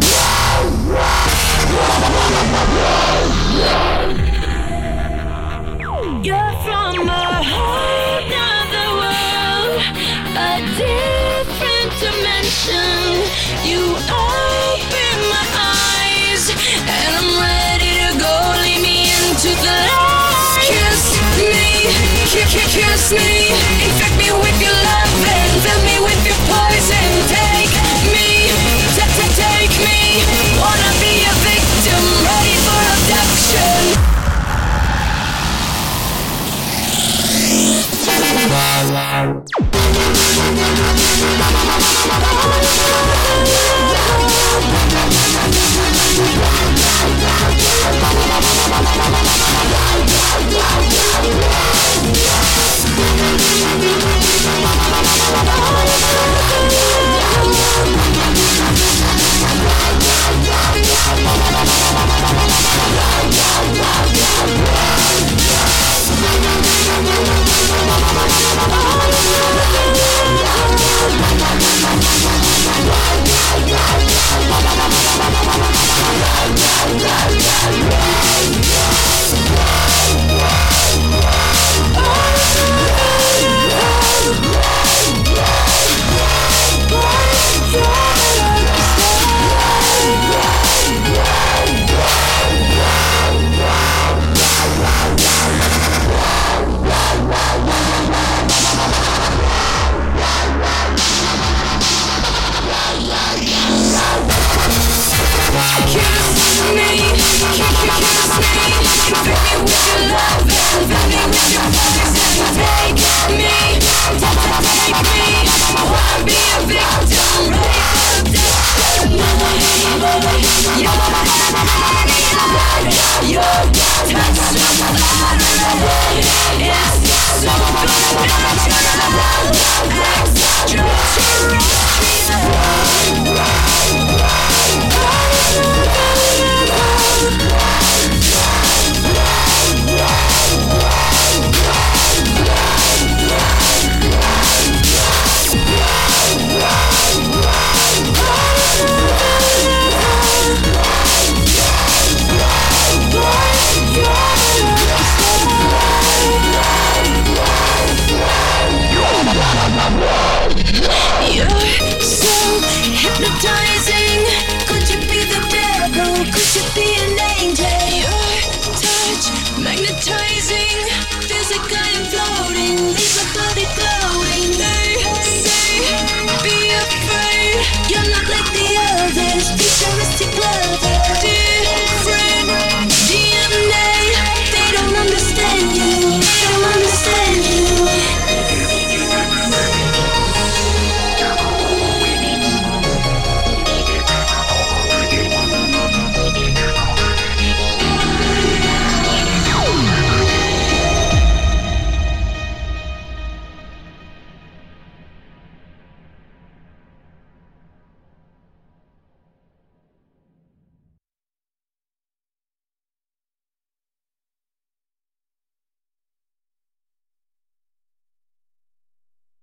Yeah. Bye.